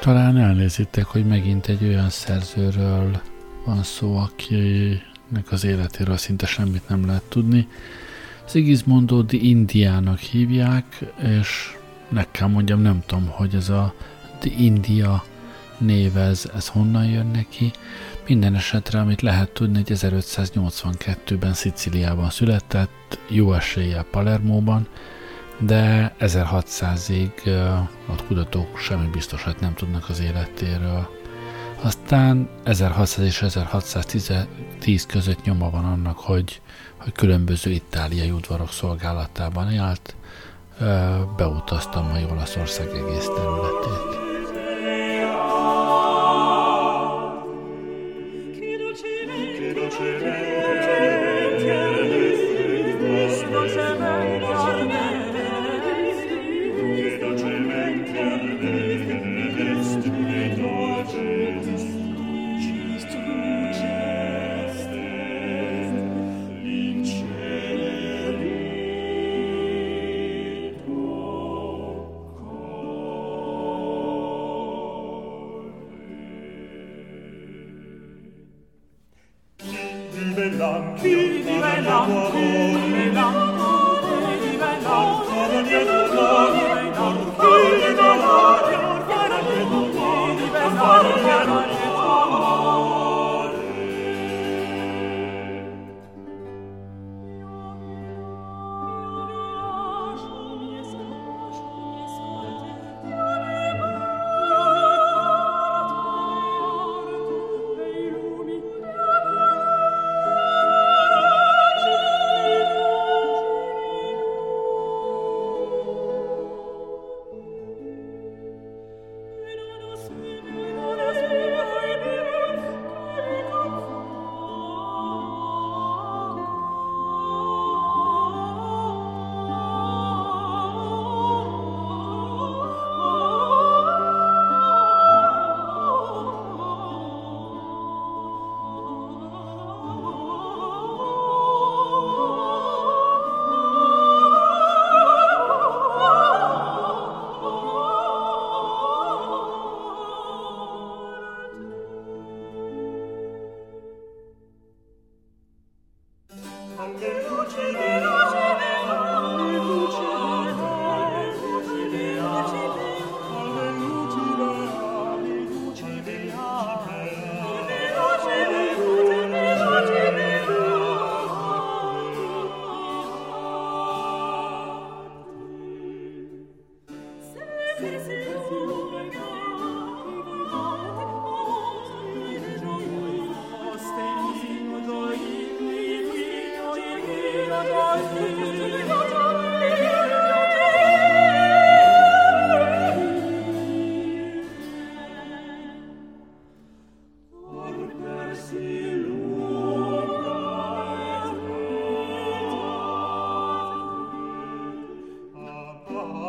Talán elnézitek, hogy megint egy olyan szerzőről van szó, akinek az életéről szinte semmit nem lehet tudni. Sigismondo di Indiának hívják, és nekem mondjam, nem tudom, hogy ez a di India név, ez, ez honnan jön neki. Minden esetre, amit lehet tudni, hogy 1582-ben Sziciliában született, jó eséllyel Palermóban, de 1600-ig a kutatók semmi biztosat nem tudnak az életéről. Aztán 1600 és 1610 között nyoma van annak, hogy, hogy különböző itáliai udvarok szolgálatában élt, beutaztam mai Olaszország egész területét.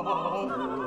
Oh.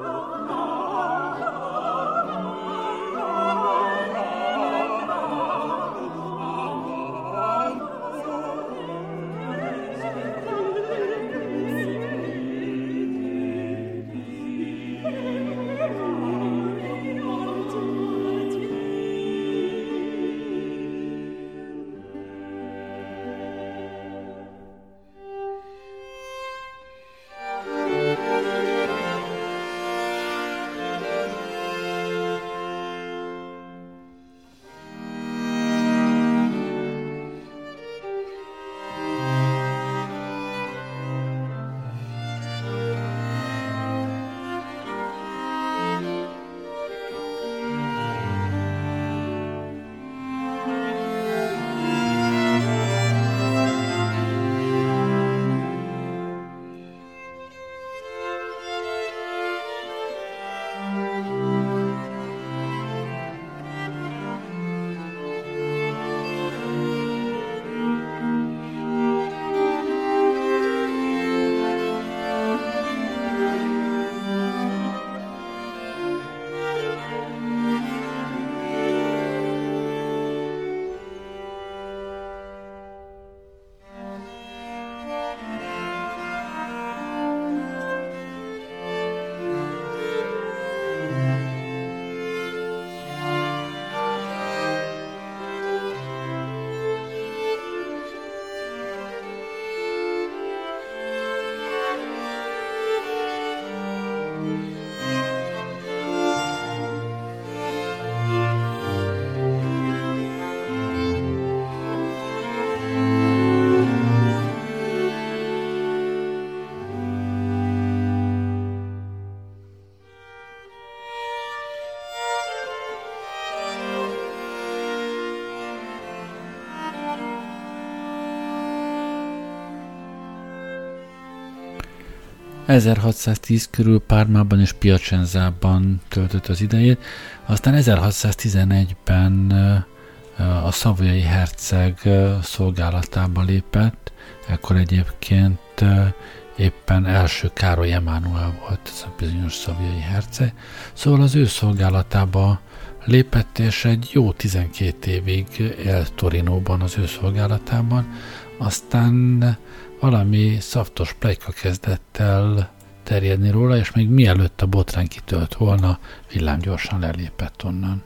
1610 körül Pármában és Piacenzában töltött az idejét, aztán 1611-ben a szavai herceg szolgálatába lépett, ekkor egyébként éppen első Károly Emánuel volt ez a bizonyos szavai herceg, szóval az ő szolgálatába lépett, és egy jó 12 évig élt Torinóban az ő szolgálatában, aztán valami szaftos plejka kezdett el terjedni róla, és még mielőtt a botrány kitölt volna, villámgyorsan lelépett onnan.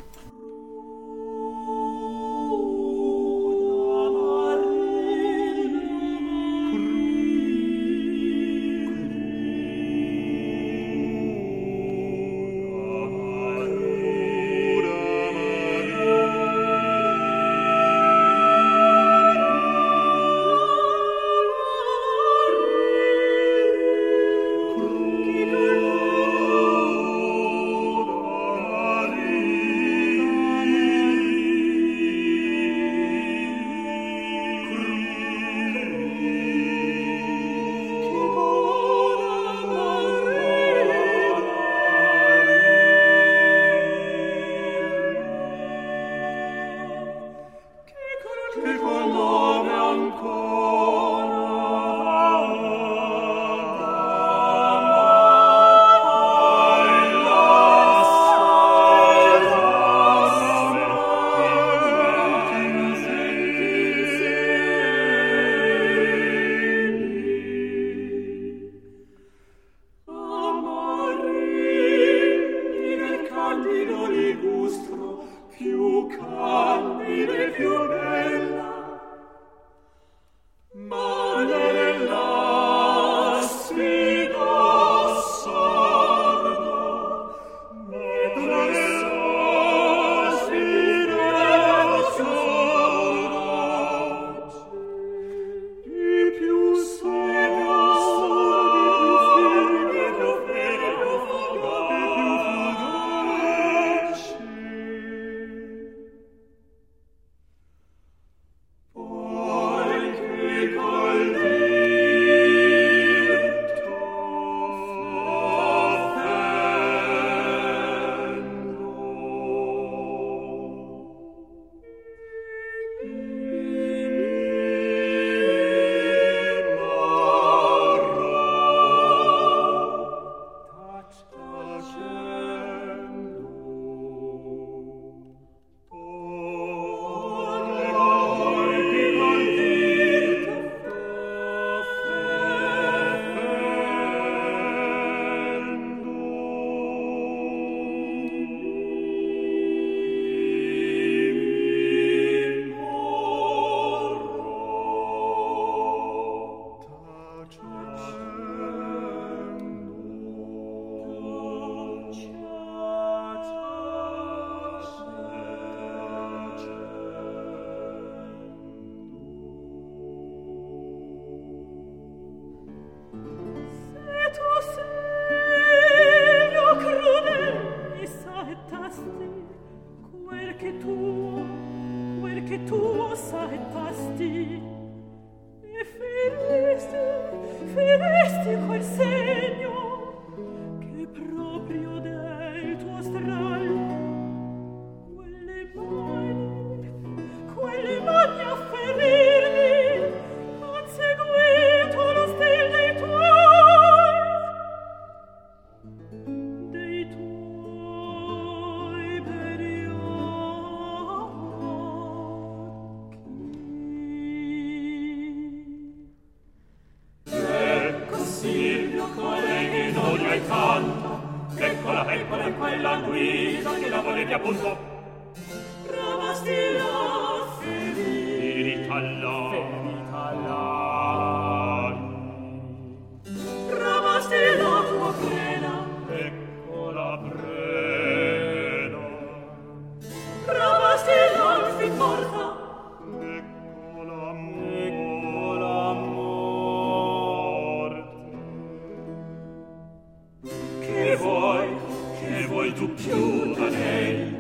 tu più a lei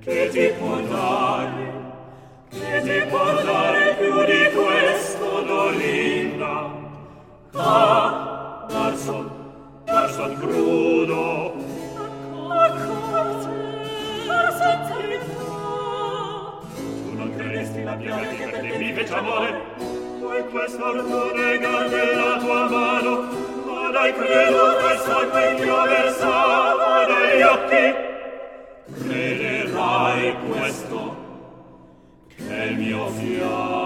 che ti può dare che ti può dare più di questo Dorina ah Darson Darson Bruno accorte Darson Trino tu non credesti la piaga che per te vive amore? Poi questo ordone garde la tua mano ma dai credo questa che io versava dagli occhi crederai questo che il mio fianco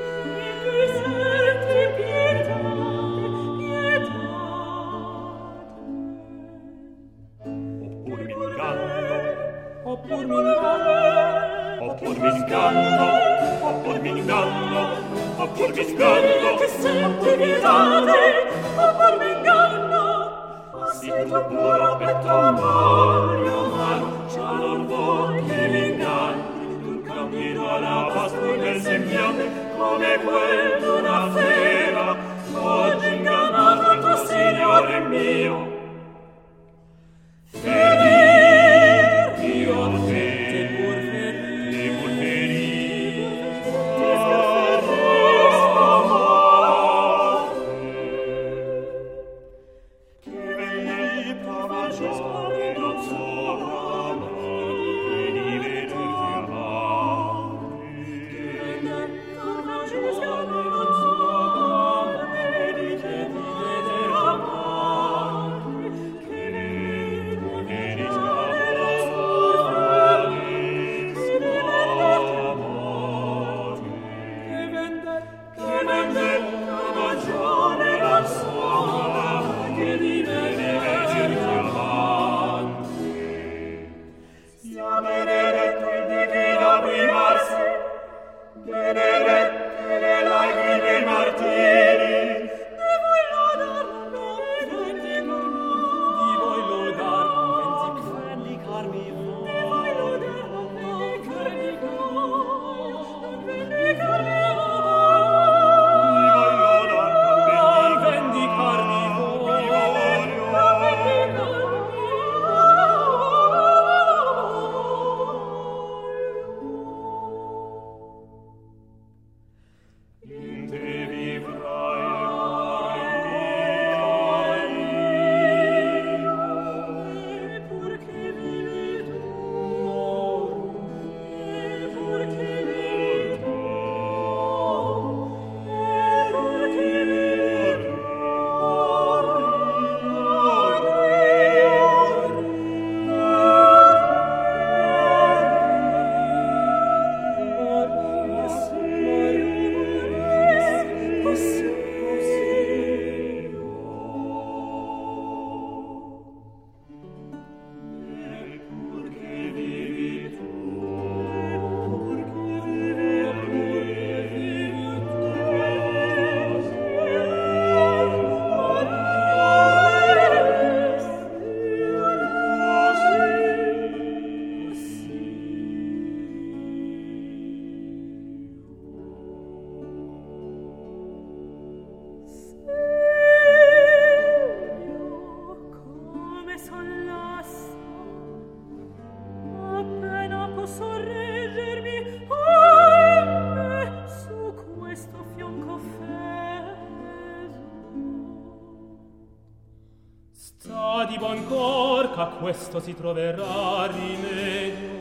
questo si troverà rimedio.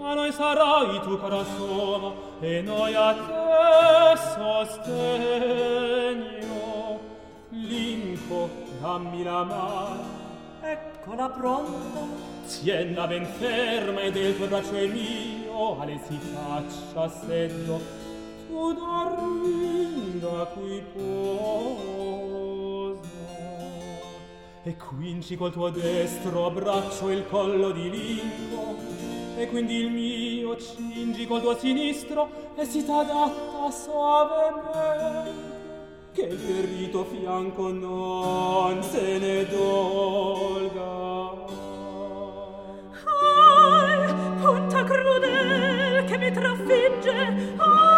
A noi sarai tu cara soma, e noi a te sostegno. Linco, dammi la mano, eccola pronta. tienna ben ferma e del tuo braccio è mio, ale si faccia seddo. Tu da qui poi e quinci col tuo destro abbraccio il collo di Linco e quindi il mio cingi col tuo sinistro e si t'adatta soavemente che il ferito fianco non se ne dolga. Ai, punta crudel che mi trafigge Ai,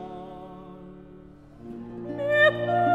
If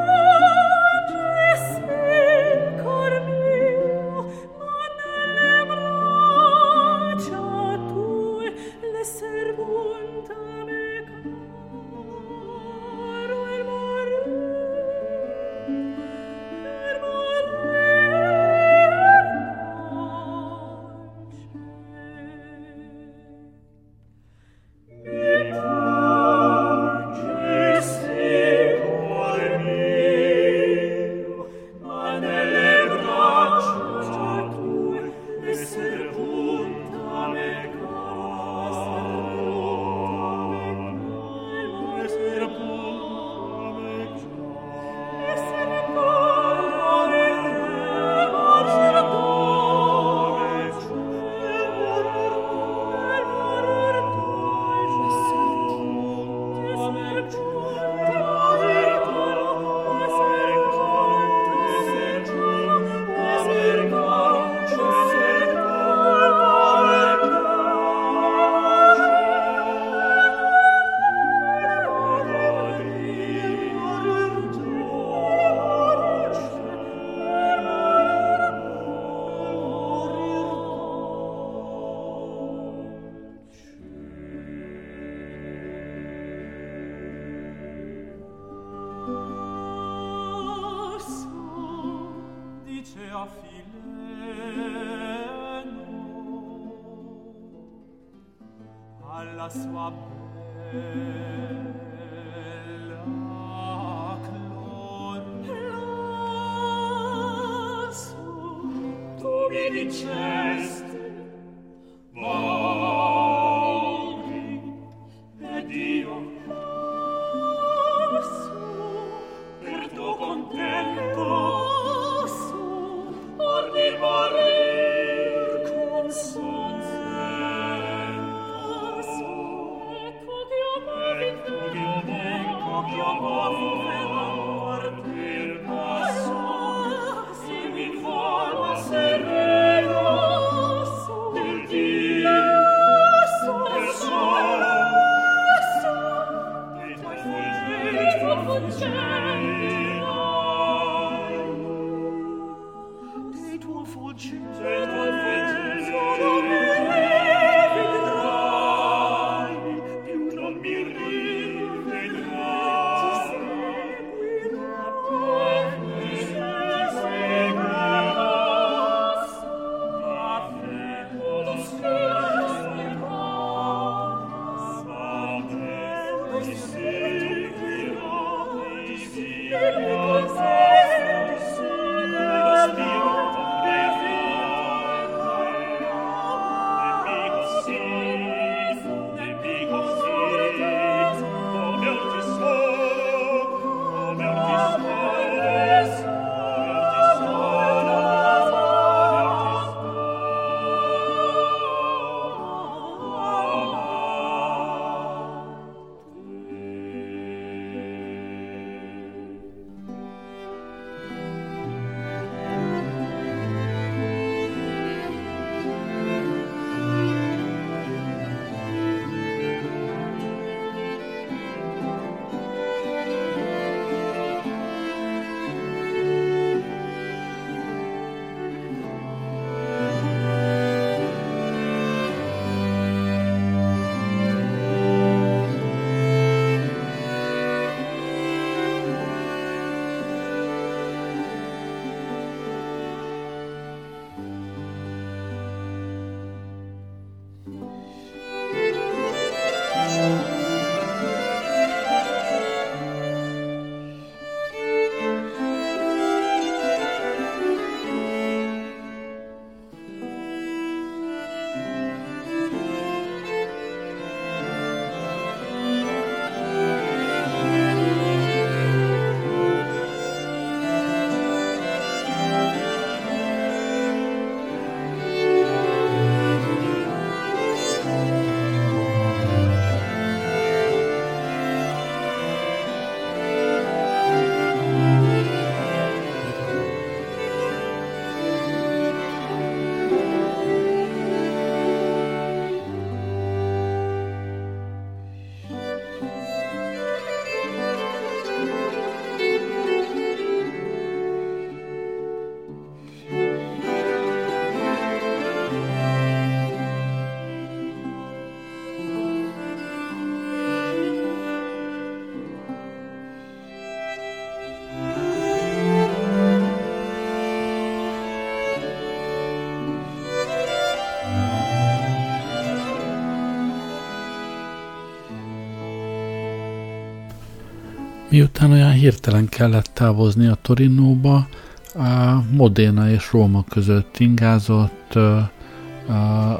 Miután olyan hirtelen kellett távozni a Torinóba, a Modena és Róma között ingázott,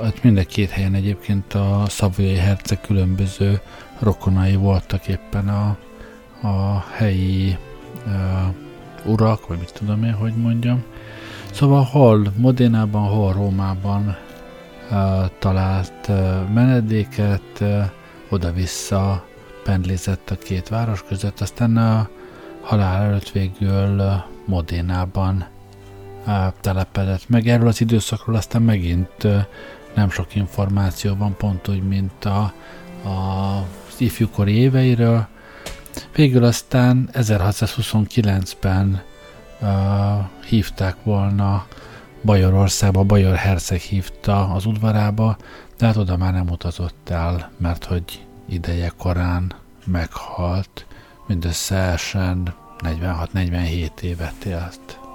hát mind a két helyen egyébként a szavai herceg különböző rokonai voltak éppen a, a helyi uh, urak, vagy mit tudom én, hogy mondjam. Szóval hol Modénában, hol Rómában uh, talált menedéket, oda-vissza pendlizett a két város között, aztán a halál előtt végül Modénában telepedett meg. Erről az időszakról aztán megint nem sok információ van, pont úgy, mint a, a, az ifjúkori éveiről, Végül aztán 1629-ben uh, hívták volna Bajorországba, Bajor herceg hívta az udvarába, de hát oda már nem utazott el, mert hogy ideje korán meghalt, mindösszesen 46-47 évet élt.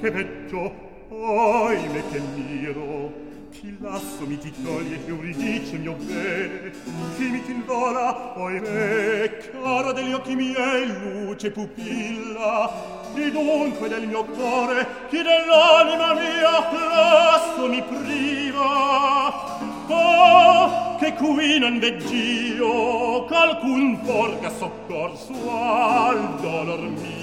che peggio. Me che miro. Ti lasso mi ti toglie che uridice mio bene. Chi mi t'invola ahimè cara degli occhi miei luce pupilla. Di dunque del mio cuore chi dell'anima mia lasso mi priva. Oh che qui non veggio ch'alcun porga soccorso al dolor mio.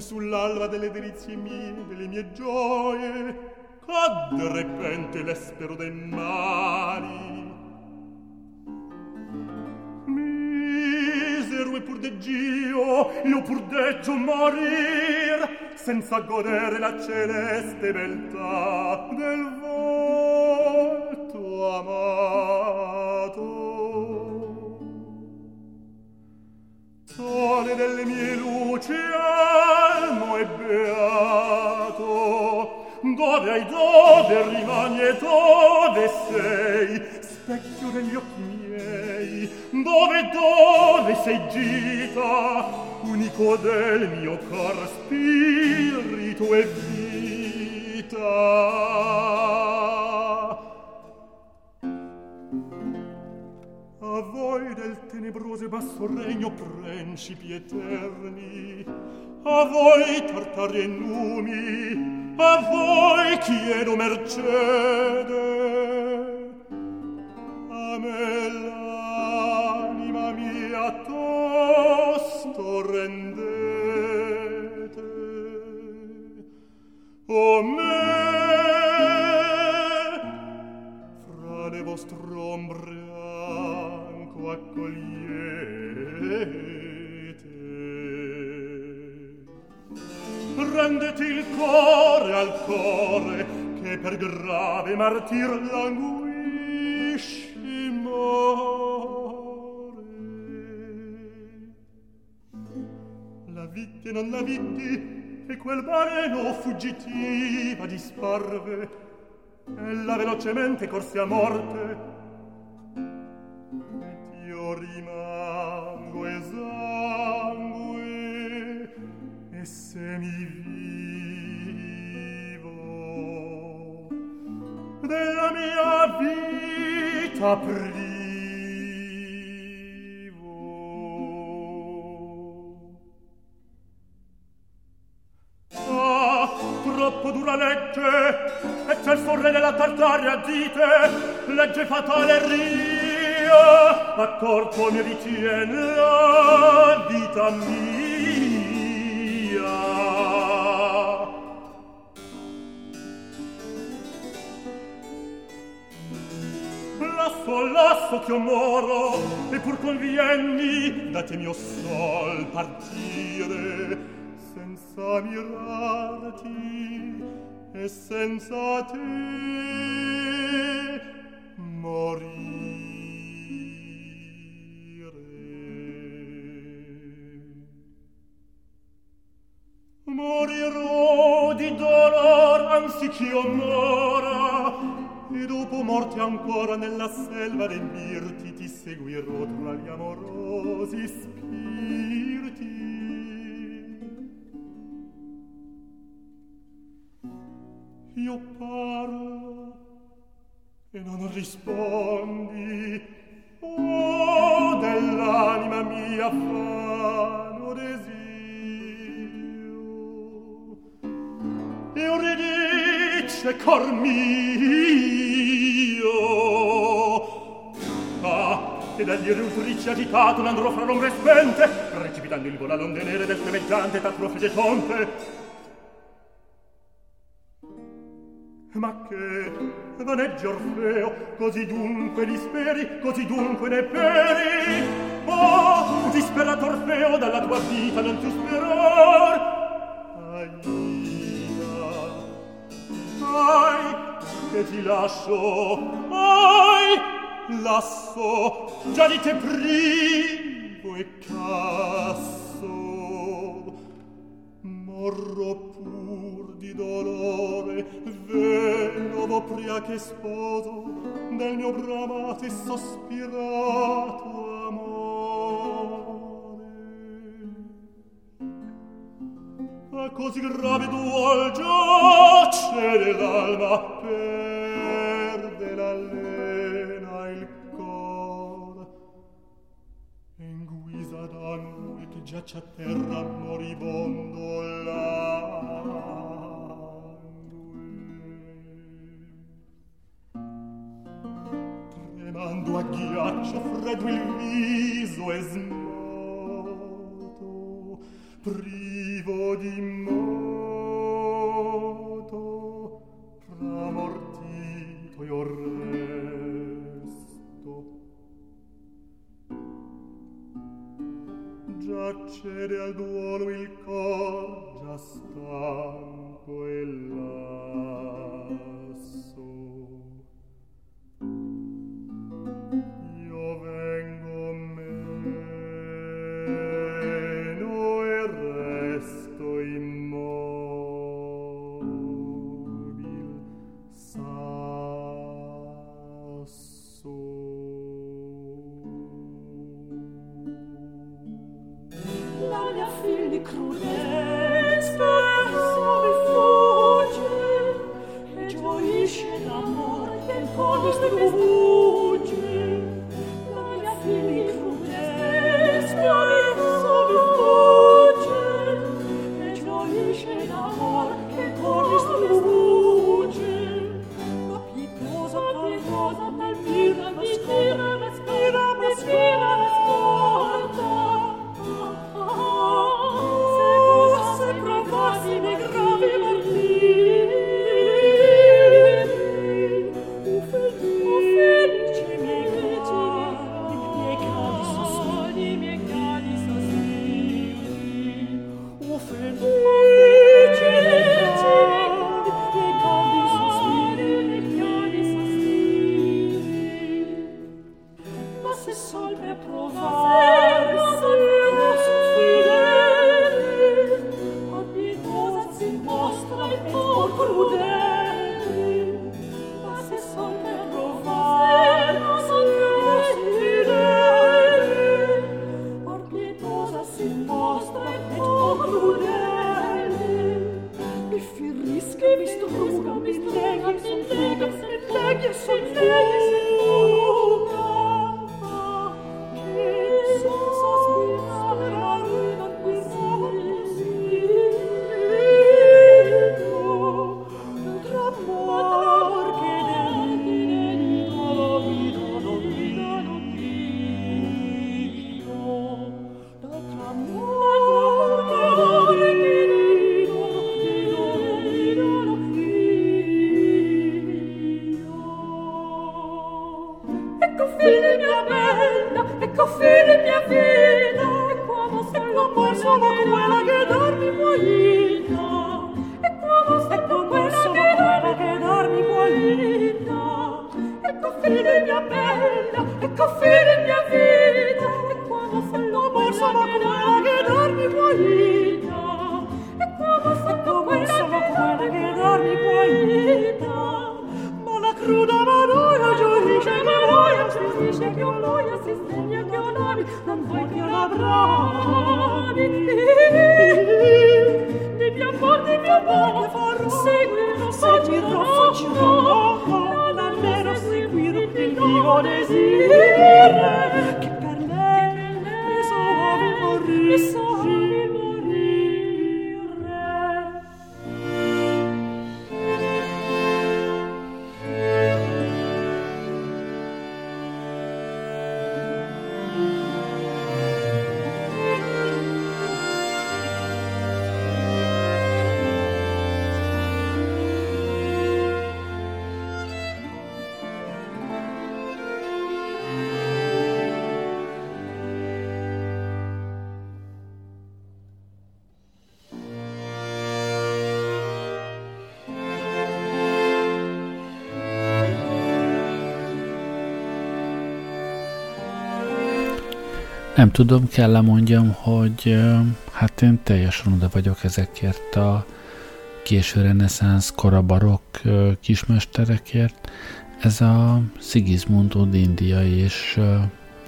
Sull'alba delle delizie mie, delle mie gioie, cadde repente l'espero dei mari. Misero e pur deggio, io pur deggio morir, senza godere la celeste beltà del volto amato. sole delle mie luci almo e beato dove hai dove rimani e dove sei? Specchio degli occhi miei dove dove sei gita? Unico del mio cor spirito e vita. A voi del tenebroso e basso regno principi eterni A voi tartare numi, a voi chiedo mercede. A me l'anima mia tosto rendete. O me, fra le vostre ombre anco accogliete. Rendete il cuore al cuore che per grave martir languisci more. La vitti non la vitti e quel bareno fuggitiva disparve ella velocemente corse a morte della mia vita privo. Ah, troppo dura legge, e c'è il forre della Tartaria, dite, legge fatale ria, a corpo mi dicien la vita mia. lasso, lasso che io moro, e pur convienni, datemi o sol partire, senza mirarti e senza te morire. Morirò di dolor, anzi ch'io moro, e dopo morte ancora nella selva dei mirti ti seguirò tra gli amorosi spiriti. Io parlo e non rispondi. Oh dell'anima mia fa Euridice cor mio Ah, e dagli reutrici agitato l'andrò fra l'ombre spente Precipitando il volo all'onde nere del tremeggiante t'atrofe de tonte Ma che vaneggi Orfeo, così dunque disperi, così dunque ne peri? Oh, disperato Orfeo, dalla tua vita non ti speror! sai che ti lascio ai lasso già di te privo e casso. Morro pur di dolore venovo pria che sposo del mio bramato e sospirato amore. a così grave duol giace l'alma perde la lena il cor. E in guisa d'angue che giace a terra moribondo là Tremando a ghiaccio freddo il viso e sm privo di moto, tramortito io resto. Già cede al duolo il cor, già stanco e lasso. Lord, Nem tudom, kell -e mondjam, hogy hát én teljesen oda vagyok ezekért a késő reneszánsz, korabarok kismesterekért. Ez a Sigismundod India és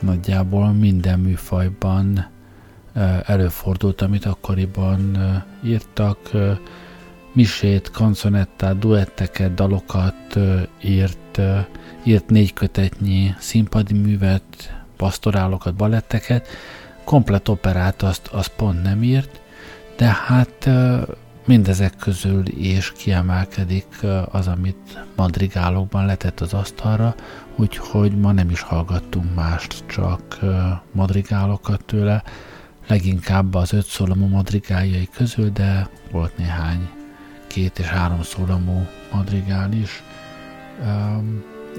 nagyjából minden műfajban előfordult, amit akkoriban írtak. Misét, kanconettát, duetteket, dalokat írt, írt négy kötetnyi színpadi művet, pastorálokat, baletteket, komplet operát azt, azt pont nem írt, de hát mindezek közül is kiemelkedik az, amit madrigálokban letett az asztalra, úgyhogy ma nem is hallgattunk mást, csak madrigálokat tőle, leginkább az öt szólamú madrigáljai közül, de volt néhány két és három szólamú madrigál is.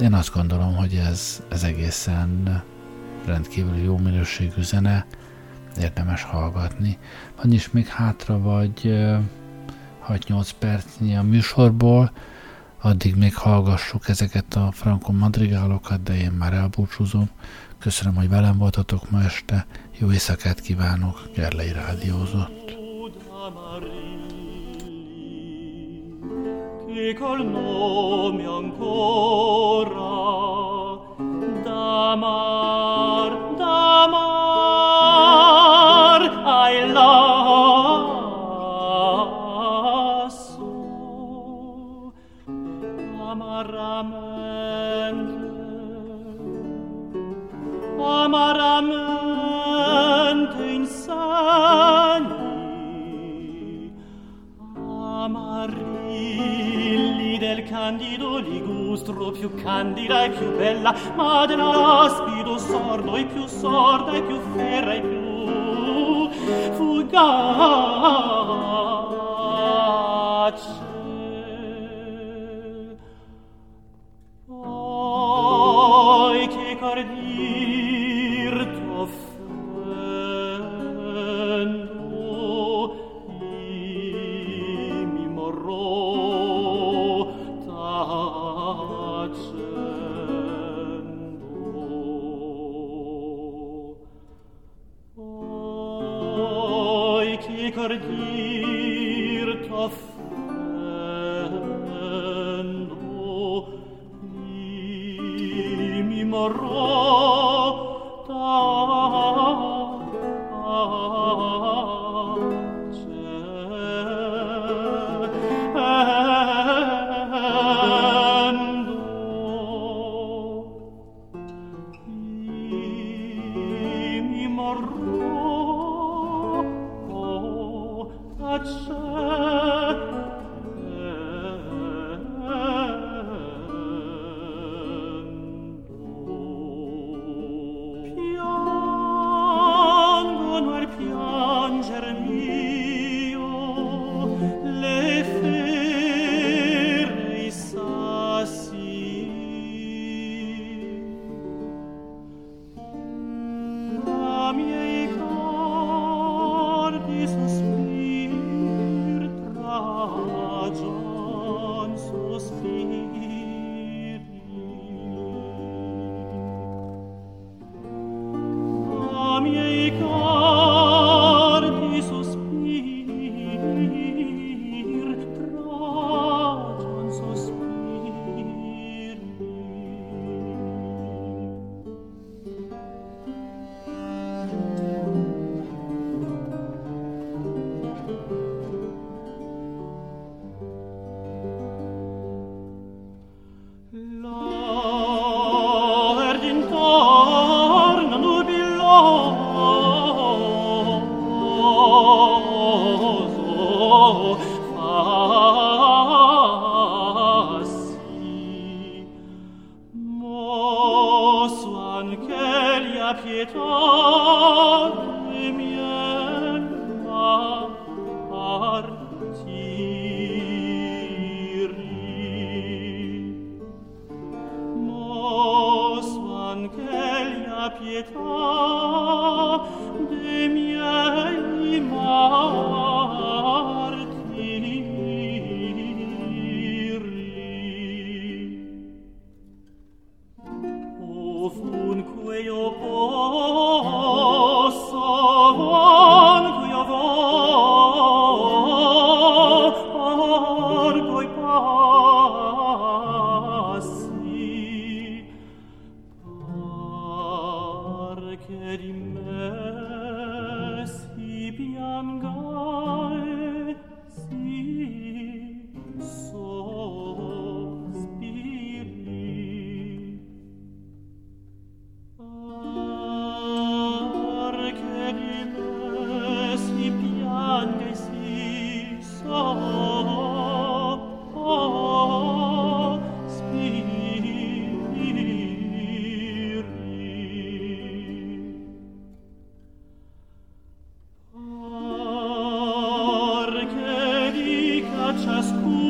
Én azt gondolom, hogy ez, ez egészen rendkívül jó minőségű zene, érdemes hallgatni. Van is még hátra, vagy 6-8 percnyi a műsorból, addig még hallgassuk ezeket a Franco madrigálokat, de én már elbúcsúzom. Köszönöm, hogy velem voltatok ma este. Jó éjszakát kívánok, Gerlei Rádiózott. Che col nome ancora d'amar, amaramente insani amarilli del candido ligustro più candida e più bella ma dell'aspido sordo e più sorda e più ferra e più fugace ciascuno